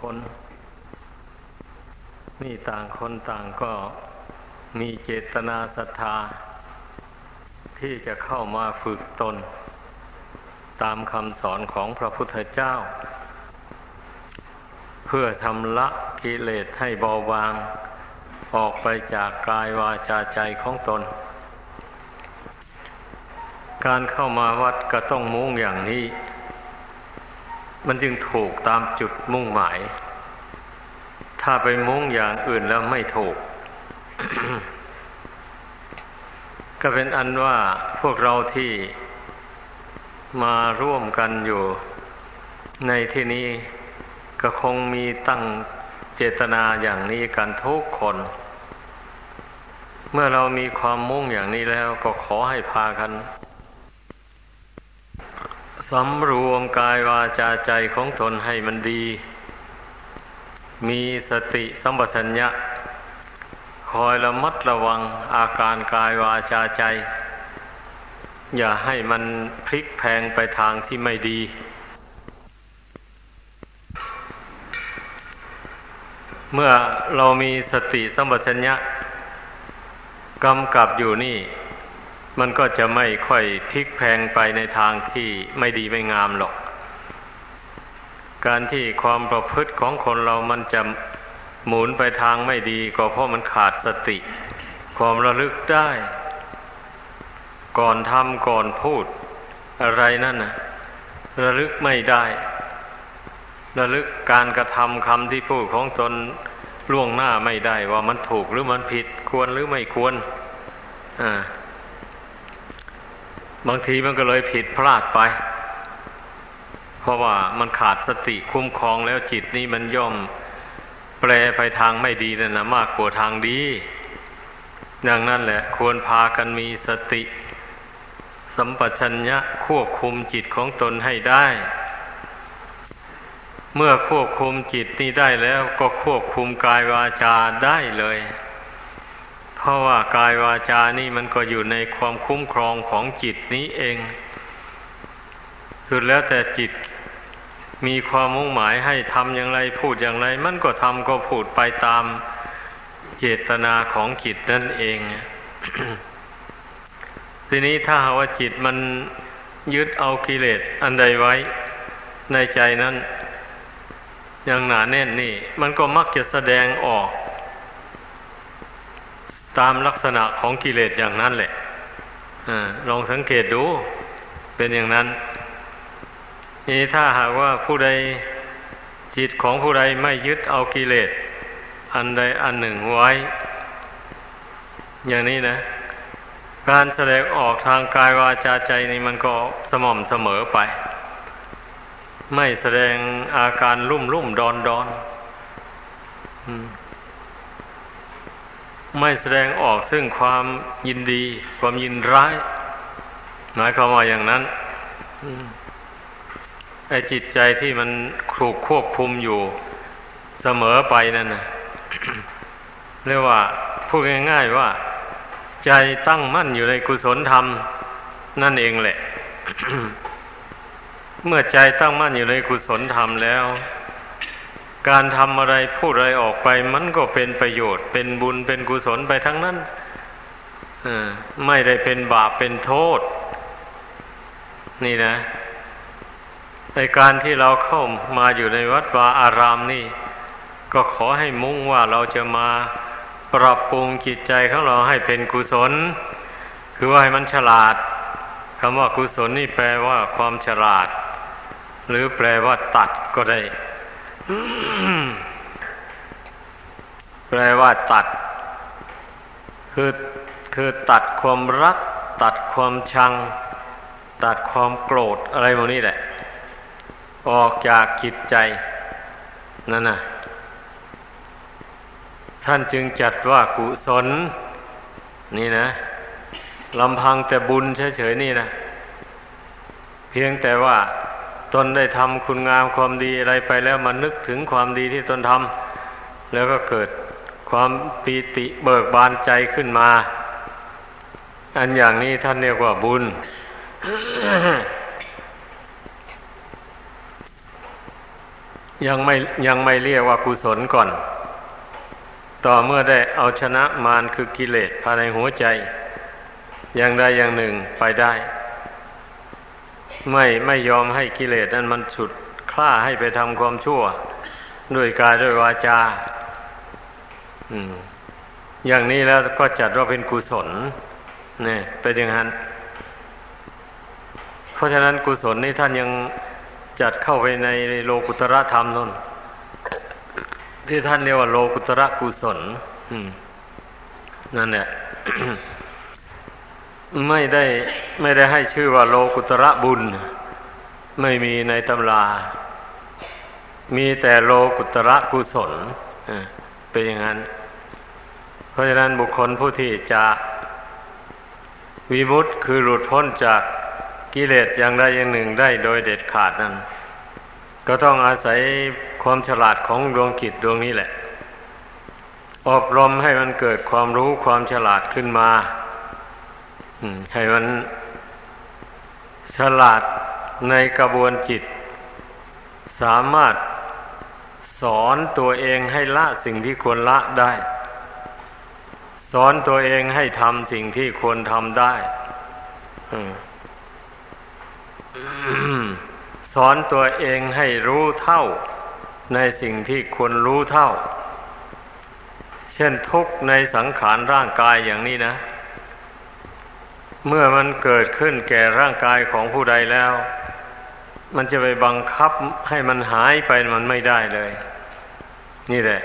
คน นี่ต่างคนต่างก็มีเจตนาศรัทธา ที่จะเข้ามาฝึกตน ตามคำสอนของพระพุทธเจ้า เพื่อทำละกิเลสให้เบาบาง ออกไปจากกายวาจาใจของตน การเข้ามาวัดก็ต้องมุ่งอย่างนี้ มันจึงถูกตามจุดมุ่งหมาย ถ้าไปมุ่งอย่างอื่นแล้วไม่ถูก ก็เป็นอันว่าพวกเราที่มาร่วมกันอยู่ ในที่นี้ก็คงมีตั้งเจตนาอย่างนี้กันทุกคน เมื่อเรามีความมุ่งอย่างนี้แล้วก็ขอให้พากัน สำรวมกายวาจาใจของตนให้มันดี มีสติสัมปชัญญะ คอยระมัดระวังอาการกายวาจาใจ อย่าให้มันพลิกแพงไปทางที่ไม่ดี เมื่อเรามีสติสัมปชัญญะกำกับอยู่นี่ มันก็จะไม่ค่อยพลิกแพงไปในทางที่ไม่ดีไม่งามหรอก การที่ความประพฤติของคนเรามันจะหมุนไปทางไม่ดีก็เพราะมันขาดสติ ความระลึกได้ ก่อนทำก่อนพูด อะไรนั่นนะระลึกไม่ได้ ระลึกการกระทำคำที่พูดของตนล่วงหน้าไม่ได้ว่ามันถูกหรือมันผิดควรหรือไม่ควร อ่า บางทีมันก็เลยผิดพลาดไป เพราะว่ามันขาดสติคุ้มครองแล้วจิตนี้มันย่อมแปลไปทางไม่ดีนั่นนะมากกว่าทางดี ดังนั้นแหละ ควรพากันมีสติ สัมปชัญญะควบคุมจิตของตนให้ได้ เมื่อควบคุมจิตนี้ได้แล้วก็ควบคุมกายวาจาได้เลย เพราะว่ากายวาจานี่มันก็อยู่ในความคุ้มครองของจิตนี้เอง สุดแล้วแต่จิตมีความมุ่งหมายให้ทำอย่างไรพูดอย่างไร มันก็ทำก็พูดไปตามเจตนาของจิตนั่นเอง ทีนี้ถ้าหาว่าจิตมันยึดเอากิเลสอันใดไว้ในใจนั้น อย่างหนาแน่นนี่ มันก็มักจะแสดงออก ตามลักษณะของกิเลสอย่างนั้นแหละอลองสังเกตดูเป็นอย่างนั้นนี่ถ้าหากว่าผู้ใดจิตของผู้ใดไม่ยึดเอากิเลส อันใดอันหนึ่งไว้ อย่างนี้นะ การแสดงออกทางกายวาจาใจนี่มันก็สม่ำเสมอไป ไม่แสดงอาการรุ่มรุ่มดอนดอน ไม่แสดงออกซึ่งความยินดี ความยินร้าย หมายความว่าอย่างนั้นไอ้จิตใจที่มันถูกควบคุมอยู่เสมอไปนั่นนะเรียกว่าพูดง่ายๆว่า ใจตั้งมั่นอยู่ในกุศลธรรม นั่นเองแหละ เมื่อใจตั้งมั่นอยู่ในกุศลธรรมแล้ว การทำอะไรพูดอะไรออกไปมันก็เป็นประโยชน์ เป็นบุญเป็นกุศลไปทั้งนั้นไม่ได้เป็นบาปเป็นโทษ นี่นะในการที่เราเข้ามาอยู่ในวัดวาอารามนี่ ก็ขอให้มุ่งว่าเราจะมาปรับปรุงจิตใจของเราให้เป็นกุศล คือว่าให้มันฉลาดคำว่ากุศลนี่แปลว่าความฉลาด หรือแปลว่าตัดก็ได้ แปลว่าตัด คือคือตัดความรัก ตัดความชัง ตัดความโกรธอะไรพวกนี้แหละ ออกจากจิตใจ นั่นน่ะท่านจึงจัดว่ากุศล นี่นะลำพังแต่บุญเฉยๆนี่นะ เพียงแต่ว่า ตนได้ทำคุณงามความดีอะไรไปแล้วมันนึกถึงความดีที่ตนทำแล้วก็เกิดความปีติเบิกบานใจขึ้นมา อันอย่างนี้ท่านเรียกว่าบุญ ยังไม่ยังไม่เรียกว่ากุศลก่อน ต่อเมื่อได้เอาชนะมารคือกิเลสภายในหัวใจ อย่างใดอย่างหนึ่งไปได้ ไม่ไม่ยอมให้กิเลสนั้นมันฉุดคล้าให้ไปทำความชั่ว ด้วยกายด้วยวาจาอย่างนี้แล้วก็จัดว่าเป็นกุศลเนี่ยเป็นอย่างนั้น เพราะฉะนั้นกุศลนี่ท่านยังจัดเข้าไปในโลกุตระธรรมนั่นที่ท่านเรียกว่าโลกุตระกุศลนั่นแหละ ไม่ได้ไม่ได้ให้ชื่อว่าโลกุตระบุญ ไม่มีในตำรา มีแต่โลกุตระกุศลเป็นอย่างนั้น เพราะฉะนั้นบุคคลผู้ที่จะวิมุตต์คือหลุดพ้นจากกิเลสอย่างใดอย่างหนึ่งได้โดยเด็ดขาดนั้น ก็ต้องอาศัยความฉลาดของดวงกิจดวงนี้แหละ อบรมให้มันเกิดความรู้ความฉลาดขึ้นมา ให้มันฉลาดในกระบวนจิต สามารถสอนตัวเองให้ละสิ่งที่ควรละได้ สอนตัวเองให้ทำสิ่งที่ควรทำได้สอนตัวเองให้รู้เท่าในสิ่งที่ควรรู้เท่า เช่นทุกในสังขารร่างกายอย่างนี้นะ เมื่อมันเกิดขึ้นแก่ร่างกายของผู้ใดแล้ว มันจะไปบังคับให้มันหายไปมันไม่ได้เลย นี่แหละ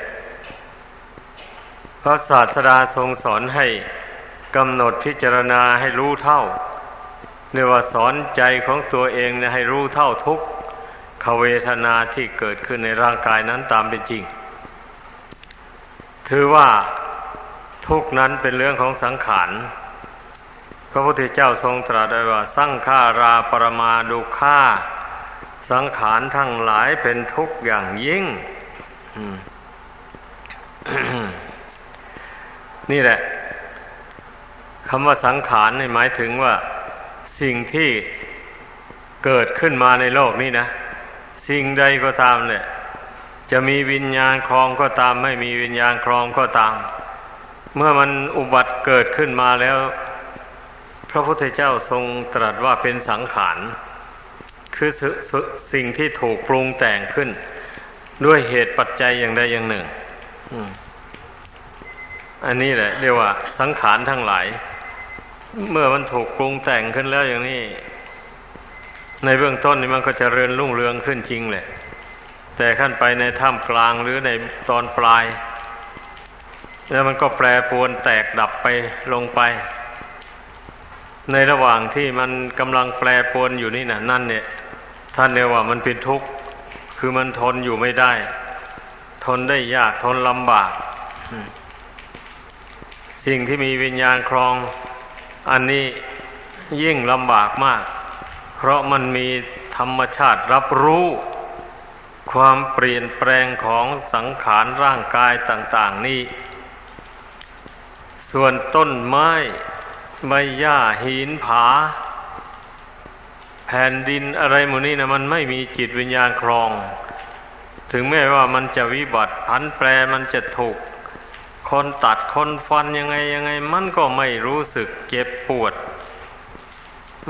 พระศาสดาทรงสอนให้กำหนดพิจารณาให้รู้เท่าเรียกว่าสอนใจของตัวเองให้รู้เท่าทุกขเวทนาที่เกิดขึ้นในร่างกายนั้นตามเป็นจริง ถือว่าทุกนั้นเป็นเรื่องของสังขาร พระพุทธเจ้าทรงตรัสไว้ว่า สังขาราปรมาดุข่าสังขารทั้งหลายเป็นทุกข์อย่างยิ่งนี่แหละคำว่าสังขารในหมายถึงว่า สิ่งที่เกิดขึ้นมาในโลกนี้นะ สิ่งใดก็ตามเนี่ยจะมีวิญญาณครองก็ตาม ไม่มีวิญญาณครองก็ตาม เมื่อมันอุบัติเกิดขึ้นมาแล้ว พระพุทธเจ้าทรงตรัสว่าเป็นสังขาร คือสิ่งที่ถูกปรุงแต่งขึ้น ด้วยเหตุปัจจัยอย่างใดอย่างหนึ่งอันนี้แหละเรียกว่า สังขารทั้งหลาย เมื่อมันถูกปรุงแต่งขึ้นแล้วอย่างนี้ ในเบื้องต้นนี่มันก็จะเริญรุ่งเรืองขึ้นจริงแหละ แต่ขั้นไปในถ้ำกลางหรือในตอนปลาย แล้วมันก็แปรปรวนแตกดับไปลงไป ในระหว่างที่มันกำลังแปรปรวนอยู่นี่นะนั่นเนี่ย ท่านเรียกว่ามันเป็นทุกข์ คือมันทนอยู่ไม่ได้ ทนได้ยากทนลำบาก สิ่งที่มีวิญญาณครอง อันนี้ยิ่งลำบากมาก เพราะมันมีธรรมชาติรับรู้ ความเปลี่ยนแปลงของสังขารร่างกายต่าง ๆ นี่ ส่วนต้นไม้ ใบหญ้าหินผา แผ่นดินอะไรหมดนี้นะมันไม่มีจิตวิญญาณครอง ถึงแม้ว่ามันจะวิบัติพันแปรมันจะถูก คนตัดคนฟันยังไงยังไง มันก็ไม่รู้สึกเจ็บปวด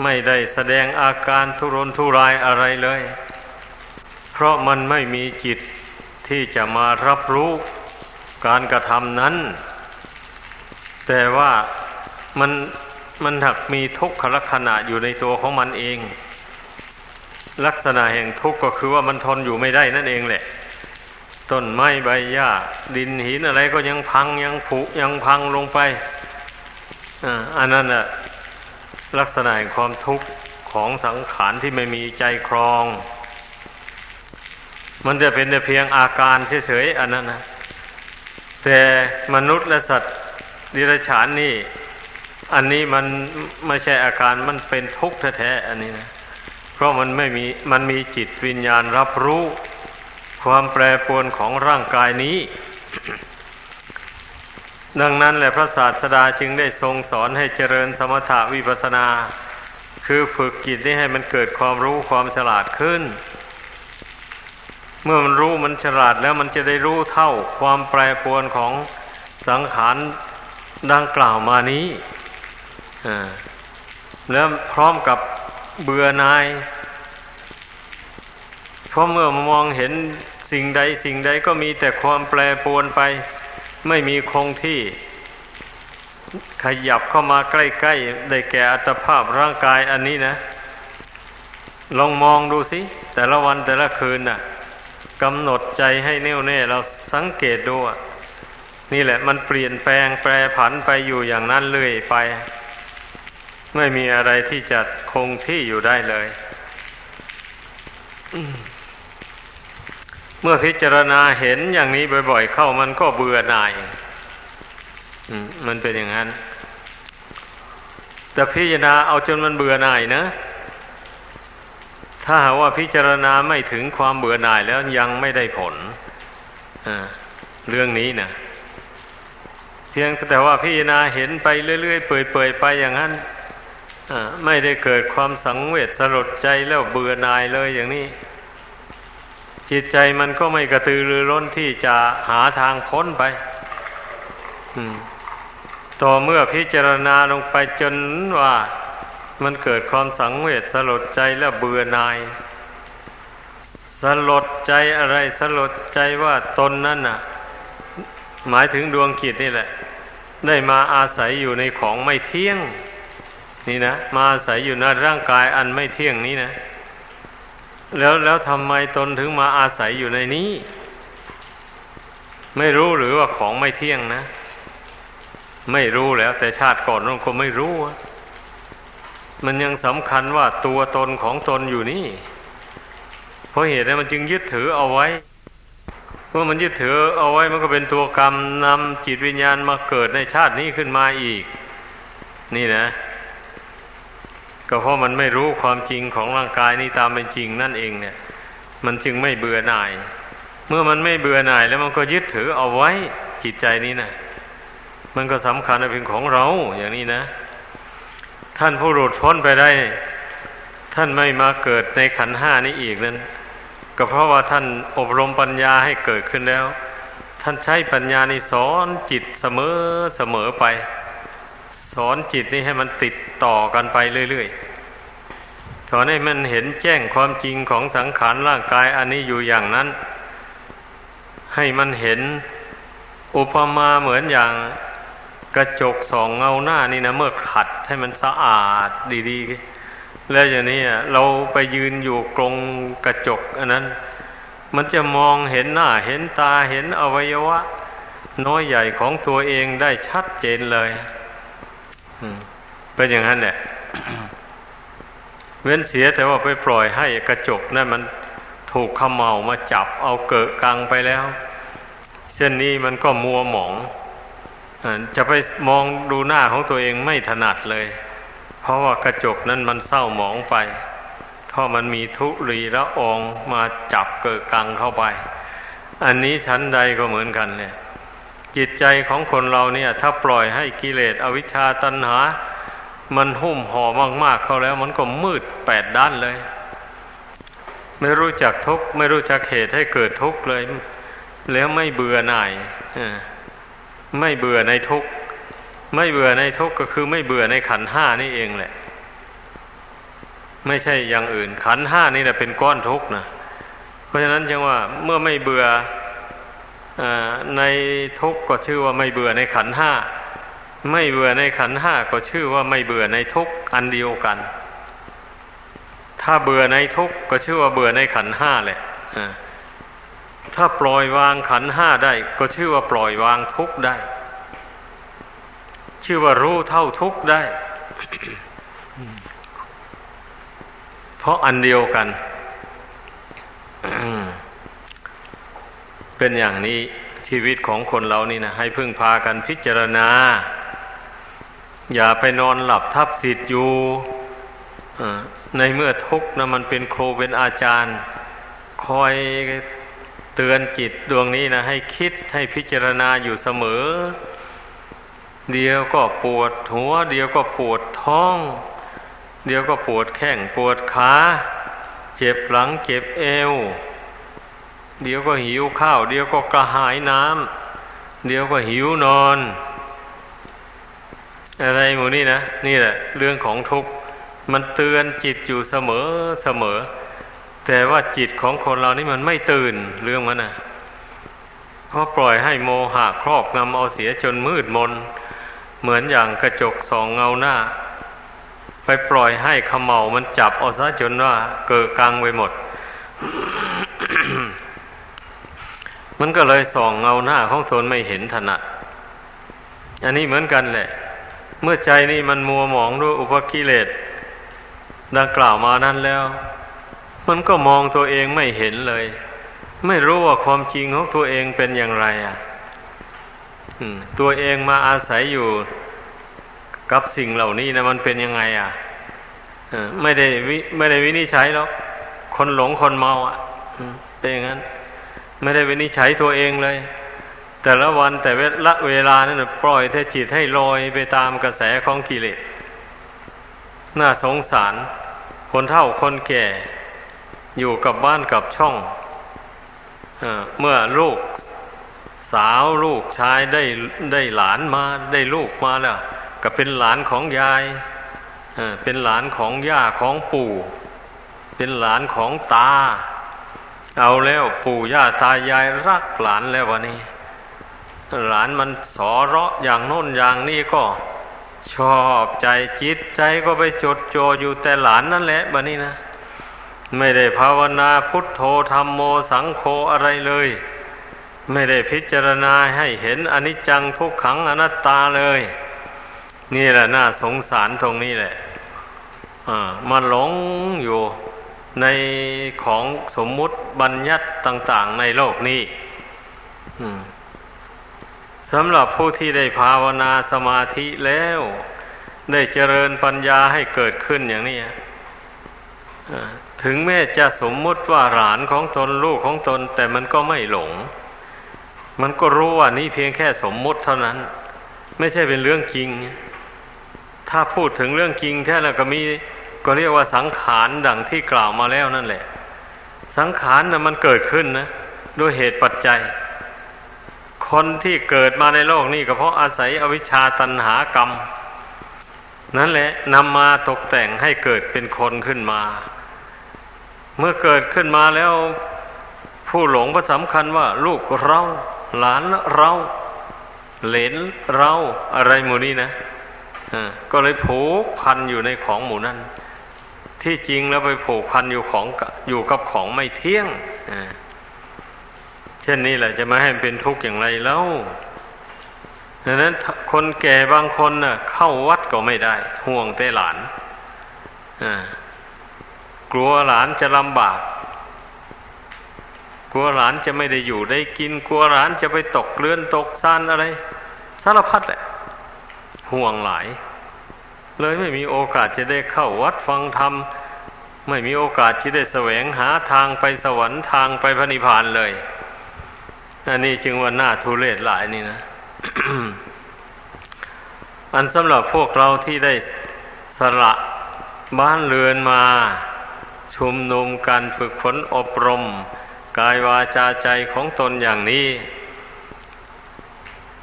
ไม่ได้แสดงอาการทุรนทุรายอะไรเลย เพราะมันไม่มีจิตที่จะมารับรู้การกระทำนั้น แต่ว่ามัน มันถักมีทุกขลักษณะอยู่ในตัวของมันเอง ลักษณะแห่งทุกข์ก็คือว่ามันทนอยู่ไม่ได้นั่นเองแหละต้นไม้ใบหญ้า ดินหินอะไรก็ยังพังยังผุยังพังลงไปอันนั้นน่ะลักษณะแห่งความทุกข์ของสังขารที่ไม่มีใจครอง มันจะเป็นแต่เพียงอาการเฉยๆอันนั้นนะแต่มนุษย์และสัตว์ดิรัจฉานนี่ อันนี้มันไม่ใช่อาการมันเป็นทุกข์แท้ๆอันนี้นะ เพราะมันไม่มีมันมีจิตวิญญาณรับรู้ ความแปรปรวนของร่างกายนี้ ดังนั้นแหละพระศาสดาจึงได้ทรงสอนให้เจริญสมถะวิปัสนา คือฝึกจิตให้มันเกิดความรู้ความฉลาดขึ้น เมื่อมันรู้มันฉลาดแล้วมันจะได้รู้เท่าความแปรปรวนของสังขารดังกล่าวมานี้ แล้วพร้อมกับเบื่อนายเพราะเมื่อมองเห็นสิ่งใดสิ่งใดก็มีแต่ความแปรปรวนไป ไม่มีคงที่ ขยับเข้ามาใกล้ๆได้แก่อัตภาพร่างกายอันนี้นะ ลองมองดูสิ แต่ละวันแต่ละคืนน่ะกำหนดใจให้แน่วแน่เราสังเกตดูนี่แหละ มันเปลี่ยนแปลงแปรผันไปอยู่อย่างนั้นเรื่อยไป ไม่มีอะไรที่จะคงที่อยู่ได้เลย เมื่อพิจารณาเห็นอย่างนี้บ่อยๆ เข้ามันก็เบื่อหน่ายมันเป็นอย่างนั้น แต่พิจารณาเอาจนมันเบื่อหน่ายนะ ถ้าหากว่าพิจารณาไม่ถึงความเบื่อหน่ายแล้วยังไม่ได้ผลเรื่องนี้นะเพียงแต่ว่าพิจารณาเห็นไปเรื่อยๆเปื่อยๆไปอย่างนั้น ไม่ได้เกิดความสังเวชสลดใจแล้วเบื่อหน่ายเลยอย่างนี้ จิตใจมันก็ไม่กระตือรือร้นที่จะหาทางพ้นไปต่อเมื่อพิจารณาลงไปจนว่ามันเกิดความสังเวชสลดใจและเบื่อหน่ายสลดใจอะไรสลดใจว่าตนนั่นน่ะ หมายถึงดวงกิจนี่แหละ ได้มาอาศัยอยู่ในของไม่เที่ยง นี่นะมาอาศัยอยู่ในร่างกายอันไม่เที่ยงนี้นะ แล้วแล้วทำไมตนถึงมาอาศัยอยู่ในนี้ ไม่รู้หรือว่าของไม่เที่ยงนะ ไม่รู้แล้ว แต่ชาติก่อนนั่นก็ไม่รู้ มันยังสำคัญว่าตัวตนของตนอยู่นี่ เพราะเหตุนั้นมันจึงยึดถือเอาไว้เมื่อมันยึดถือเอาไว้มันก็เป็นตัวกรรมนำจิตวิญญาณมาเกิดในชาตินี้ขึ้นมาอีก นี่นะ ก็เพราะมันไม่รู้ความจริงของร่างกายนี้ตามเป็นจริงนั่นเองเนี่ย มันจึงไม่เบื่อหน่าย เมื่อมันไม่เบื่อหน่ายแล้วมันก็ยึดถือเอาไว้จิตใจนี้นะมันก็สำคัญเป็นของเราอย่างนี้นะ ท่านผู้หลุดพ้นไปได้ ท่านไม่มาเกิดในขันห้านี้อีกนั้น ก็เพราะว่าท่านอบรมปัญญาให้เกิดขึ้นแล้ว ท่านใช้ปัญญานี้สอนจิตเสมอเสมอไป สอนจิตนี้ให้มันติดต่อกันไปเรื่อยๆ สอนให้มันเห็นแจ้งความจริงของสังขารร่างกายอันนี้อยู่อย่างนั้น ให้มันเห็นอุปมาเหมือนอย่างกระจกสองเงาหน้านี่นะเมื่อขัดให้มันสะอาดดีๆ แล้วอย่างนี้เราไปยืนอยู่กรงกระจกอันนั้น มันจะมองเห็นหน้าเห็นตาเห็นอวัยวะ น้อยใหญ่ของตัวเองได้ชัดเจนเลย เป็นอย่างนั้นแหละเว้นเสียแต่ว่าไปปล่อยให้กระจกนั่นมันถูกขมเมามาจับเอาเกิดกังไปแล้ว เส้นนี้มันก็มัวหมองจะไปมองดูหน้าของตัวเองไม่ถนัดเลย เพราะว่ากระจกนั้นมันเศร้าหมองไป เพราะมันมีทุรีละองมาจับเกิดกังเข้าไป อันนี้ชั้นใดก็เหมือนกันเลย จิตใจของคนเราเนี่ย ถ้าปล่อยให้กิเลสอวิชชาตัณหา มันหุ้มห่อมาก ๆ เขาแล้วมันก็มืดแปดด้านเลย ไม่รู้จักทุกข์ไม่รู้จักเหตุให้เกิดทุกข์เลย แล้วไม่เบื่อหน่ายไม่เบื่อในทุกข์ไม่เบื่อในทุกข์ก็คือไม่เบื่อในขันห้านี่เองแหละ ไม่ใช่อย่างอื่น ขันห้านี่แหละเป็นก้อนทุกข์นะเพราะฉะนั้นจึงว่าเมื่อไม่เบื่อ ในทุกข์ก็ชื่อว่าไม่เบื่อในขันห้า ไม่เบื่อในขันห้าก็ชื่อว่าไม่เบื่อในทุกข์อันเดียวกัน ถ้าเบื่อในทุกข์ก็ชื่อว่าเบื่อในขันห้าแหละถ้าปล่อยวางขันห้าได้ ก็ชื่อว่าปล่อยวางทุกได้ ชื่อว่ารู้เท่าทุกได้ เพราะอันเดียวกัน เป็นอย่างนี้ชีวิตของคนเรานี่นะให้พึ่งพากันพิจารณา อย่าไปนอนหลับทับสิทธิ์อยู่ในเมื่อทุกข์นะมันเป็นครูเป็นอาจารย์ คอยเตือนจิตดวงนี้นะให้คิดให้พิจารณาอยู่เสมอ เดียวก็ปวดหัว เดียวก็ปวดท้อง เดียวก็ปวดแข้งปวดขา เจ็บหลังเจ็บเอว เดี๋ยวก็หิวข้าว เดี๋ยวก็กระหายน้ำเดี๋ยวก็หิวนอน อะไรหมูนี่นะนี่แหละ เรื่องของทุกข์มันเตือนจิตอยู่เสมอเสมอ แต่ว่าจิตของคนเรานี่มันไม่ตื่นเรื่องมันนะเพราะปล่อยให้โมหะครอบงำเอาเสียจนมืดมน เหมือนอย่างกระจกสองเงาหน้า ไปปล่อยให้ขมเหามันจับเอาซะจนว่าเกิดกลางไปหมด มันก็เลยส่องเงาหน้าของตนไม่เห็นถนัด อันนี้เหมือนกันแหละ เมื่อใจนี่มันมัวหมองด้วยอุปกิเลสดังกล่าวมานั้นแล้ว มันก็มองตัวเองไม่เห็นเลย ไม่รู้ว่าความจริงของตัวเองเป็นอย่างไรอะตัวเองมาอาศัยอยู่กับสิ่งเหล่านี้นะมันเป็นยังไง อะไม่ได้ไม่ได้วินิจฉัยหรอกคนหลงคนเมาอะเป็นอย่างนั้น ไม่ได้วินิจฉัยตัวเองเลย แต่ละวันแต่ละเวลานั้นปล่อยแต่จิตให้ลอยไปตามกระแสของกิเลสน่าสงสาร คนเฒ่าคนแก่ อยู่กับบ้านกับช่องอเมื่อลูกสาวลูกชายได้ได้หลานมาได้ลูกมาแล้ว ก็เป็นหลานของยายเป็นหลานของย่าของปู่ เป็นหลานของตา เอาแล้วปู่ย่าตายายรักหลานแล้ววันนี้ หลานมันสอเราะอย่างโน้นอย่างนี้ก็ ชอบใจจิตใจก็ไปจดจ่ออยู่แต่หลานนั่นแหละบันนี้นะไม่ได้ภาวนาพุทโธธรรมโมสังโฆอะไรเลย ไม่ได้พิจารณาให้เห็นอนิจจังทุกขังอนัตตาเลย นี่แหละน่าสงสารตรงนี้แหละอ่ามาหลงอยู่ ในของสมมุติบัญญัติต่างๆในโลกนี้สำหรับผู้ที่ได้ภาวนาสมาธิแล้ว ได้เจริญปัญญาให้เกิดขึ้นอย่างนี้ถึงแม้จะสมมุติว่าหลานของตนลูกของตน แต่มันก็ไม่หลง มันก็รู้ว่านี่เพียงแค่สมมุติเท่านั้น ไม่ใช่เป็นเรื่องจริง ถ้าพูดถึงเรื่องจริงแท้แล้วก็มี ก็เรียกว่าสังขารดังที่กล่าวมาแล้วนั่นแหละ สังขารนะมันเกิดขึ้นนะด้วยเหตุปัจจัย คนที่เกิดมาในโลกนี้ก็เพราะอาศัยอวิชชาตันหากรรม นั่นแหละนำมาตกแต่งให้เกิดเป็นคนขึ้นมา เมื่อเกิดขึ้นมาแล้วผู้หลงก็สำคัญว่า ลูกเราหลานเราเหลนเราอะไรหมู่นี้นะก็เลยผูกพันอยู่ในของหมู่นั้น ที่จริงแล้วไปผูกพันอยู่ของอยู่กับของไม่เที่ยงเช่นนี้แหละจะมาให้เป็นทุกข์อย่างไรแล้วดังนั้นคนแก่บางคนน่ะ เข้าวัดก็ไม่ได้ ห่วงแต่หลานกลัวหลานจะลำบาก กลัวหลานจะไม่ได้อยู่ได้กิน กลัวหลานจะไปตกเรือนตกซานอะไร สารพัดแหละ ห่วงหลาย เลยไม่มีโอกาสจะได้เข้าวัดฟังธรรม ไม่มีโอกาสที่ได้แสวงหาทางไปสวรรค์ทางไปพระนิพพานเลยอันนี้จึงว่าหน้าทุเรศหลายนี่นะ อันสำหรับพวกเราที่ได้สละบ้านเรือนมาชุมนุมกันฝึกฝนอบรม กายวาจาใจของตนอย่างนี้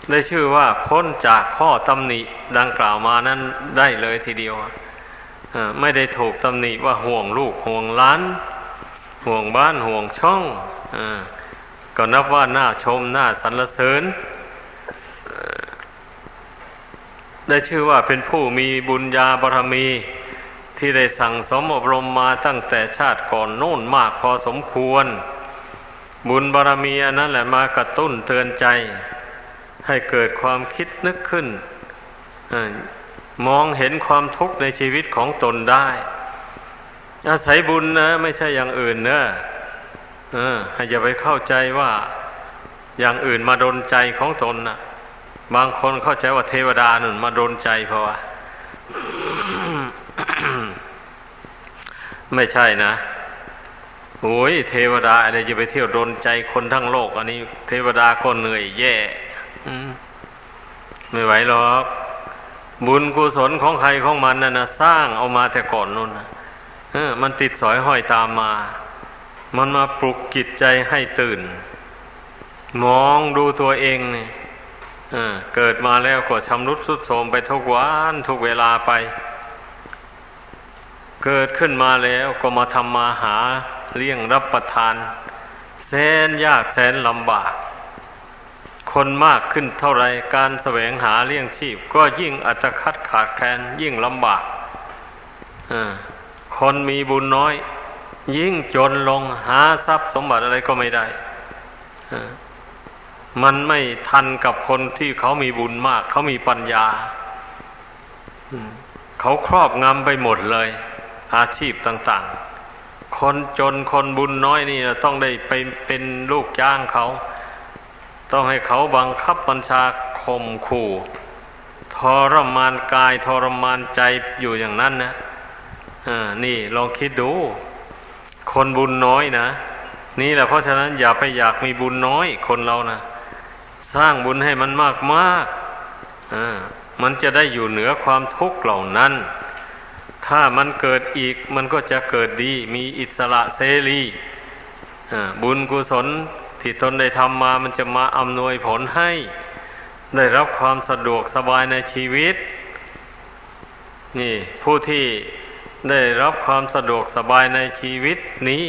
ได้ชื่อว่าพ้นจากข้อตำหนิดังกล่าวมานั้นได้เลยทีเดียวไม่ได้ถูกตำหนิว่าห่วงลูกห่วงล้าน ห่วงบ้านห่วงช่องอก็นับว่าน่าชมน่าสรรเสริญได้ชื่อว่าเป็นผู้มีบุญญาบารมี ที่ได้สั่งสมอบรมมาตั้งแต่ชาติก่อนโน่นมากพอสมควร บุญบารมีอันนั้นแหละมากระตุ้นเตือนใจ ให้เกิดความคิดนึกขึ้นมองเห็นความทุกข์ในชีวิตของตนได้ อาศัยบุญนะ ไม่ใช่อย่างอื่นเนะเอออย่าไปเข้าใจว่าอย่างอื่นมาดนใจของตนนะบางคนเข้าใจว่าเทวดาหนุนมาดนใจเพราะว่าไม่ใช่นะโอ้ยเทวดาอะไรจะไปเที่ยวดนใจคนทั้งโลก อันนี้ เทวดาก็เหนื่อยแย่ ไม่ไหวหรอก บุญกุศลของใครของมันน่ะนะสร้างเอามาแต่ก่อนนู่นนะเออ มันติดสอยห้อยตามมา มันมาปลุกจิตใจให้ตื่น มองดูตัวเองเนี่ยเกิดมาแล้วก็ชำรุดสุดโทมไปทุกวันทุกเวลาไป เกิดขึ้นมาแล้วก็มาทำมาหาเลี้ยงรับประทาน แสนยากแสนลำบาก คนมากขึ้นเท่าไรการแสวงหาเลี้ยงชีพ ก็ยิ่งอัตคัดขาดแคลนยิ่งลำบากคนมีบุญน้อย ยิ่งจนลงหาทรัพย์สมบัติอะไรก็ไม่ได้มันไม่ทันกับคนที่เขามีบุญมาก เขามีปัญญาเขาครอบงำไปหมดเลย อาชีพต่าง ๆ คนจนคนบุญน้อยนี่ต้องได้ไปเป็นลูกจ้างเขา ต้องให้เขาบังคับบัญชาข่มขู่ทรมานกายทรมานใจอยู่อย่างนั้นนะอ่านี่ลองคิดดู คนบุญน้อยนะนี่แหละเพราะฉะนั้นอย่าไปอยากมีบุญน้อยคนเรานะสร้างบุญให้มันมากมากอ่ามันจะได้อยู่เหนือความทุกข์เหล่านั้น ถ้ามันเกิดอีกมันก็จะเกิดดี มีอิสระเสรีบุญกุศล ที่ตนได้ทำมามันจะมาอำนวยผลให้ ได้รับความสะดวกสบายในชีวิต นี่ ผู้ที่ได้รับความสะดวกสบายในชีวิตนี้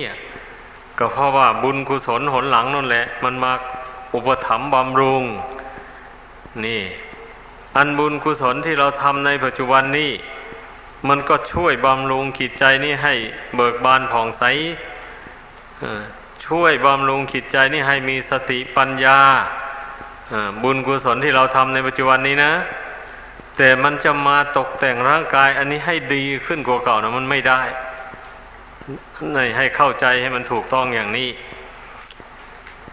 ก็เพราะว่าบุญกุศลหนหลังนั่นแหละ มันมาอุปถัมภ์บำรุง นี่ อันบุญกุศลที่เราทำในปัจจุบันนี้มันก็ช่วยบำรุงจิตใจนี้ให้เบิกบานผ่องใส ช่วยบำรุงจิตใจนี้ให้มีสติปัญญาบุญกุศลที่เราทำในปัจจุบันนี้นะ แต่มันจะมาตกแต่งร่างกาย อันนี้ให้ดีขึ้นกว่าเก่านะมันไม่ได้ให้เข้าใจให้มันถูกต้องอย่างนี้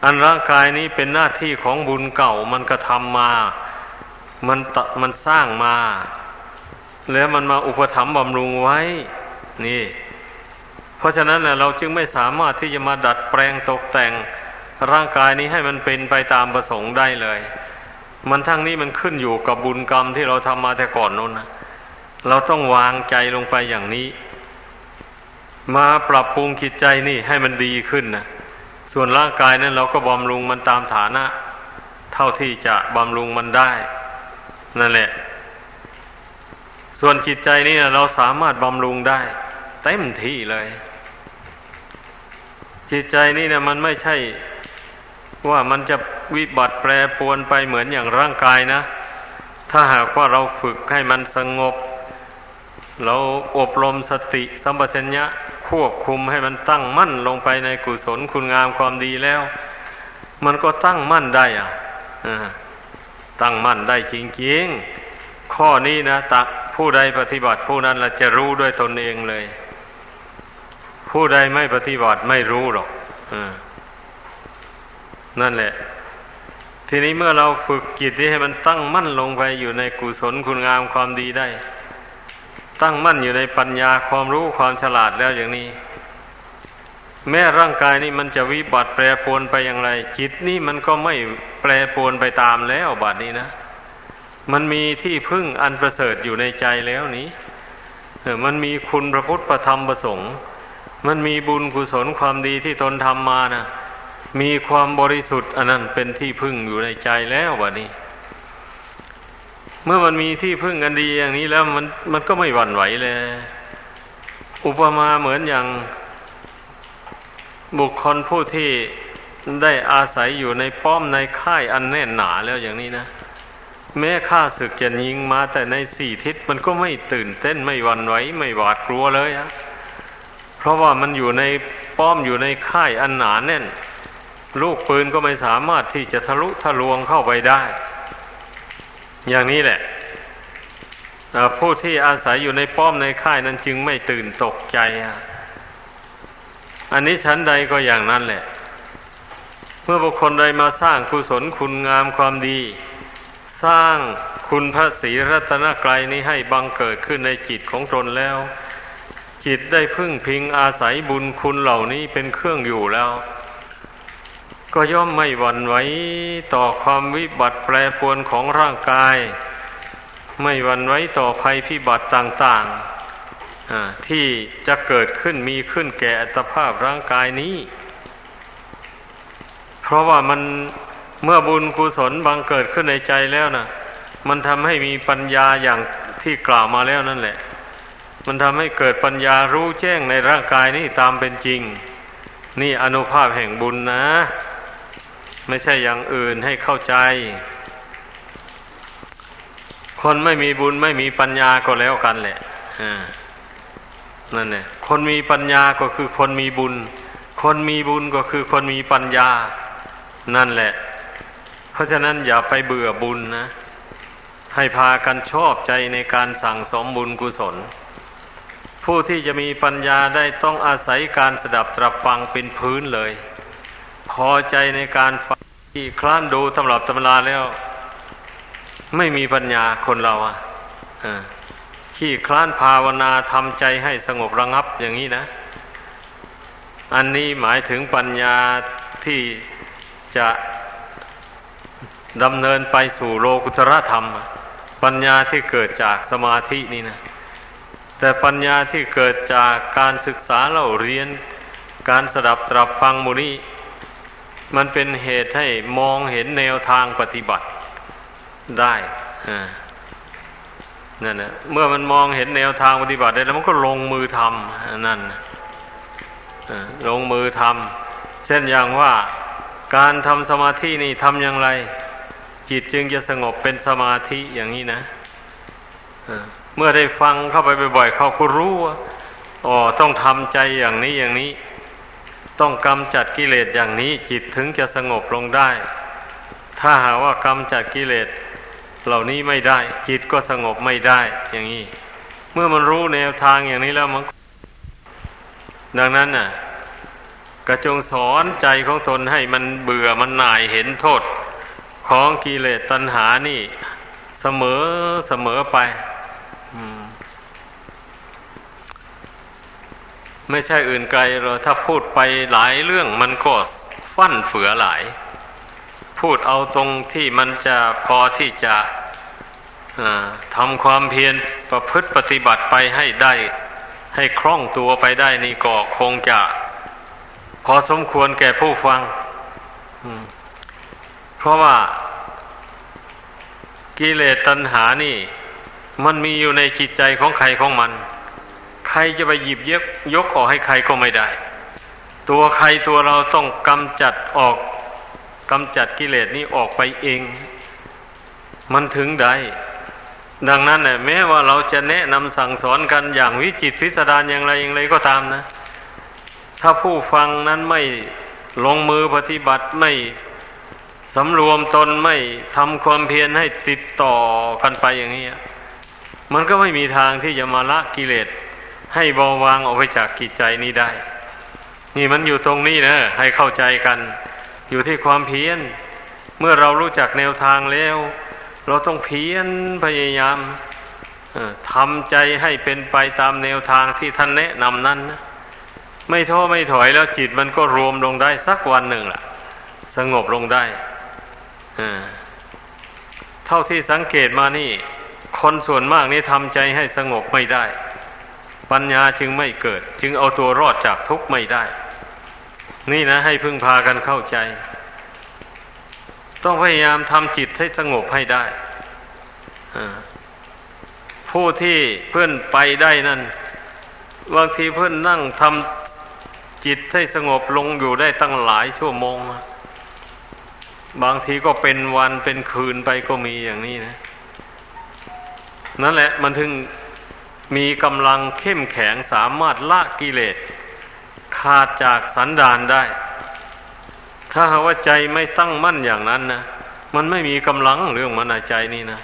อันร่างกายนี้เป็นหน้าที่ของบุญเก่ามันกระทำมา มันตมันสร้างมา แล้วมันมาอุปถัมภ์บำรุงไว้ นี่ เพราะฉะนั้นเราจึงไม่สามารถที่จะมาดัดแปลงตกแต่งร่างกายนี้ให้มันเป็นไปตามประสงค์ได้เลย มันทั้งนี้มันขึ้นอยู่กับบุญกรรมที่เราทำมาแต่ก่อนนู้นนะเราต้องวางใจลงไปอย่างนี้ มาปรับปรุงจิตใจนี่ให้มันดีขึ้นนะส่วนร่างกายนั้นเราก็บำรุงมันตามฐานะ เท่าที่จะบำรุงมันได้ นั่นแหละ ส่วนจิตใจนี่เราสามารถบำรุงได้ เต็มที่เลย จิตใจนี่นะมันไม่ใช่ ว่ามันจะวิบัติแปรปวนไปเหมือนอย่างร่างกายนะ ถ้าหากว่าเราฝึกให้มันสงบ เราอบรมสติสัมปชัญญะควบคุมให้มันตั้งมั่นลงไปในกุศลคุณงามความดีแล้ว มันก็ตั้งมั่นได้อะตั้งมั่นได้จริงๆข้อนี้นะตะผู้ใดปฏิบัติผู้นั้นละจะรู้ด้วยตนเองเลย ผู้ใดไม่ปฏิบัติไม่รู้หรอกอนั่นแหละ ทีนี้เมื่อเราฝึกจิตที่ให้มันตั้งมั่นลงไปอยู่ในกุศลคุณงามความดีได้ ตั้งมั่นอยู่ในปัญญาความรู้ความฉลาดแล้วอย่างนี้ แม้ร่างกายนี้มันจะวิบัติแปรปรวนไปอย่างไร จิตนี่มันก็ไม่แปรปรวนไปตามแล้วบัดนี้นะมันมีที่พึ่งอันประเสริฐอยู่ในใจแล้วนี้เออมันมีคุณพระพุทธประธรรมประสงค์ มันมีบุญกุศลความดีที่ตนทำมานะมีความบริสุทธิ์อันนั้นเป็นที่พึ่งอยู่ในใจแล้วบัดนี้เมื่อมันมีที่พึ่งกันดีอย่างนี้แล้วมันมันก็ไม่หวั่นไหวเลย อุปมาเหมือนอย่าง บุคคลผู้ที่ได้อาศัยอยู่ในป้อมในค่ายอันแน่นหนาแล้วอย่างนี้นะ แม้ข้าศึกจะยิงมาแต่ในสี่ทิศมันก็ไม่ตื่นเต้นไม่หวั่นไหว ไม่หวาดกลัวเลยอะ เพราะว่ามันอยู่ในป้อมอยู่ในค่ายอันหนาแน่น ลูกปืนก็ไม่สามารถที่จะทะลุทะลวงเข้าไปได้ อย่างนี้แหละผู้ที่อาศัยอยู่ในป้อมในค่ายนั้นจึงไม่ตื่นตกใจอันนี้ชั้นใดก็อย่างนั้นแหละ เมื่อบุคคลใดมาสร้างกุศลคุณงามความดี สร้างคุณพระศรีรัตนกรัยนี้ให้บังเกิดขึ้นในจิตของตนแล้ว จิตได้พึ่งพิงอาศัยบุญคุณเหล่านี้เป็นเครื่องอยู่แล้ว ก็ย่อมไม่หวั่นไหวต่อความวิบัติแปรปรวนของร่างกาย ไม่หวั่นไหวต่อภัยพิบัติต่างๆที่จะเกิดขึ้นมีขึ้นแก่อัตภาพร่างกายนี้ เพราะว่ามันเมื่อบุญกุศลบังเกิดขึ้นในใจแล้วนะมันทำให้มีปัญญาอย่างที่กล่าวมาแล้วนั่นแหละ มันทำให้เกิดปัญญารู้แจ้งในร่างกายนี้ตามเป็นจริง นี่อนุภาพแห่งบุญนะ ไม่ใช่อย่างอื่นให้เข้าใจ คนไม่มีบุญไม่มีปัญญาก็แล้วกันแหละนั่นเนี่ยคนมีปัญญาก็คือคนมีบุญ คนมีบุญก็คือคนมีปัญญา นั่นแหละ เพราะฉะนั้นอย่าไปเบื่อบุญนะ ให้พากันชอบใจในการสั่งสมบุญกุศล ผู้ที่จะมีปัญญาได้ต้องอาศัยการสดับตรับฟังเป็นพื้นเลย พอใจในการฟังที่คลานดูตำรับตำราแล้ว ไม่มีปัญญาคนเราอะขี้คลานภาวนาทำใจให้สงบระงับอย่างนี้นะ อันนี้หมายถึงปัญญาที่จะดำเนินไปสู่โลกุตรธรรม ปัญญาที่เกิดจากสมาธินี่นะ แต่ปัญญาที่เกิดจากการศึกษาเราเรียน การสดับตรับฟังมูนี้มันเป็นเหตุให้มองเห็นแนวทางปฏิบัติได้นั่นนะเมื่อมันมองเห็นแนวทางปฏิบัติได้แล้วมันก็ลงมือทำนั่นลงมือทำเช่นอย่างว่าการทำสมาธินี่ทำอย่างไร จิตจึงจะสงบเป็นสมาธิอย่างนี้นะ เมื่อได้ฟังเข้าไปบ่อยๆเขาก็รู้ว่าอ๋อต้องทำใจอย่างนี้อย่างนี้ ต้องกำจัดกิเลสอย่างนี้จิตถึงจะสงบลงได้ ถ้าหาว่ากำจัดกิเลสเหล่านี้ไม่ได้ จิตก็สงบไม่ได้ อย่างนี้ เมื่อมันรู้แนวทางอย่างนี้แล้วมัน ดังนั้นน่ะ กระจงสอนใจของตนให้มันเบื่อมันหน่ายเห็นโทษ ของกิเลสตัณหานี่ เสมอเสมอไป ไม่ใช่อื่นไกลเราถ้าพูดไปหลายเรื่องมันก็ฟั่นเฟือหลาย พูดเอาตรงที่มันจะพอที่จะทำความเพียรประพฤติปฏิบัติไปให้ได้ ให้คล่องตัวไปได้นี่ก็คงจะ พอสมควรแก่ผู้ฟังเพราะว่ากิเลสตัณหานี่ มันมีอยู่ในจิตใจของใครของมัน รจะไปหยิบยกยกออกให้ใครก็ไม่ได้ ตัวใครตัวเราต้องกำจัดออกกำจัดกิเลสนี้ออกไปเอง มันถึงได้ดังนั้นเนี่ยแม้ว่าเราจะแนะนำสั่งสอนกันอย่างวิจิตพิสดารอย่างไรอย่างไรก็ตามนะ ถ้าผู้ฟังนั้นไม่ลงมือปฏิบัติไม่สำรวมตนไม่ทำความเพียรให้ติดต่อกันไปอย่างนี้ มันก็ไม่มีทางที่จะมาละกิเลส ให้เบาบางออกไปจากกิจใจนี้ได้ นี่มันอยู่ตรงนี้นะให้เข้าใจกัน อยู่ที่ความเพียร เมื่อเรารู้จักแนวทางแล้ว เราต้องเพียรพยายามทำใจให้เป็นไปตามแนวทางที่ท่านแนะนำนั้นนะไม่ท้อไม่ถอยแล้วจิตมันก็รวมลงได้สักวันหนึ่งล่ะ สงบลงได้เท่าที่สังเกตมานี่ คนส่วนมากนี่ทำใจให้สงบไม่ได้ ปัญญาจึงไม่เกิด จึงเอาตัวรอดจากทุกข์ไม่ได้ นี่นะ ให้พึ่งพากันเข้าใจ ต้องพยายามทำจิตให้สงบให้ได้ผู้ที่เพื่อนไปได้นั่นบางทีเพื่อนนั่งทำจิตให้สงบลงอยู่ได้ตั้งหลายชั่วโมง บางทีก็เป็นวันเป็นคืนไปก็มีอย่างนี้นะ นั่นแหละมันถึง มีกำลังเข้มแข็งสามารถละกิเลส ขาดจากสันดานได้ ถ้าหาว่าใจไม่ตั้งมั่นอย่างนั้นนะมันไม่มีกำลังเรื่องมันใจนี่นะ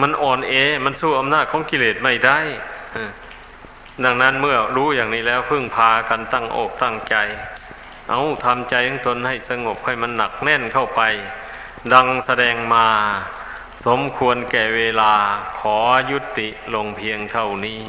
มันอ่อนเอ มันสู้อำนาจของกิเลสไม่ได้ดังนั้นเมื่อรู้อย่างนี้แล้วพึ่งพากันตั้งอกตั้งใจ เอาทำใจของตนให้สงบให้มันหนักแน่นเข้าไป ดังแสดงมา สมควรแก่เวลาขอยุติลงเพียงเท่านี้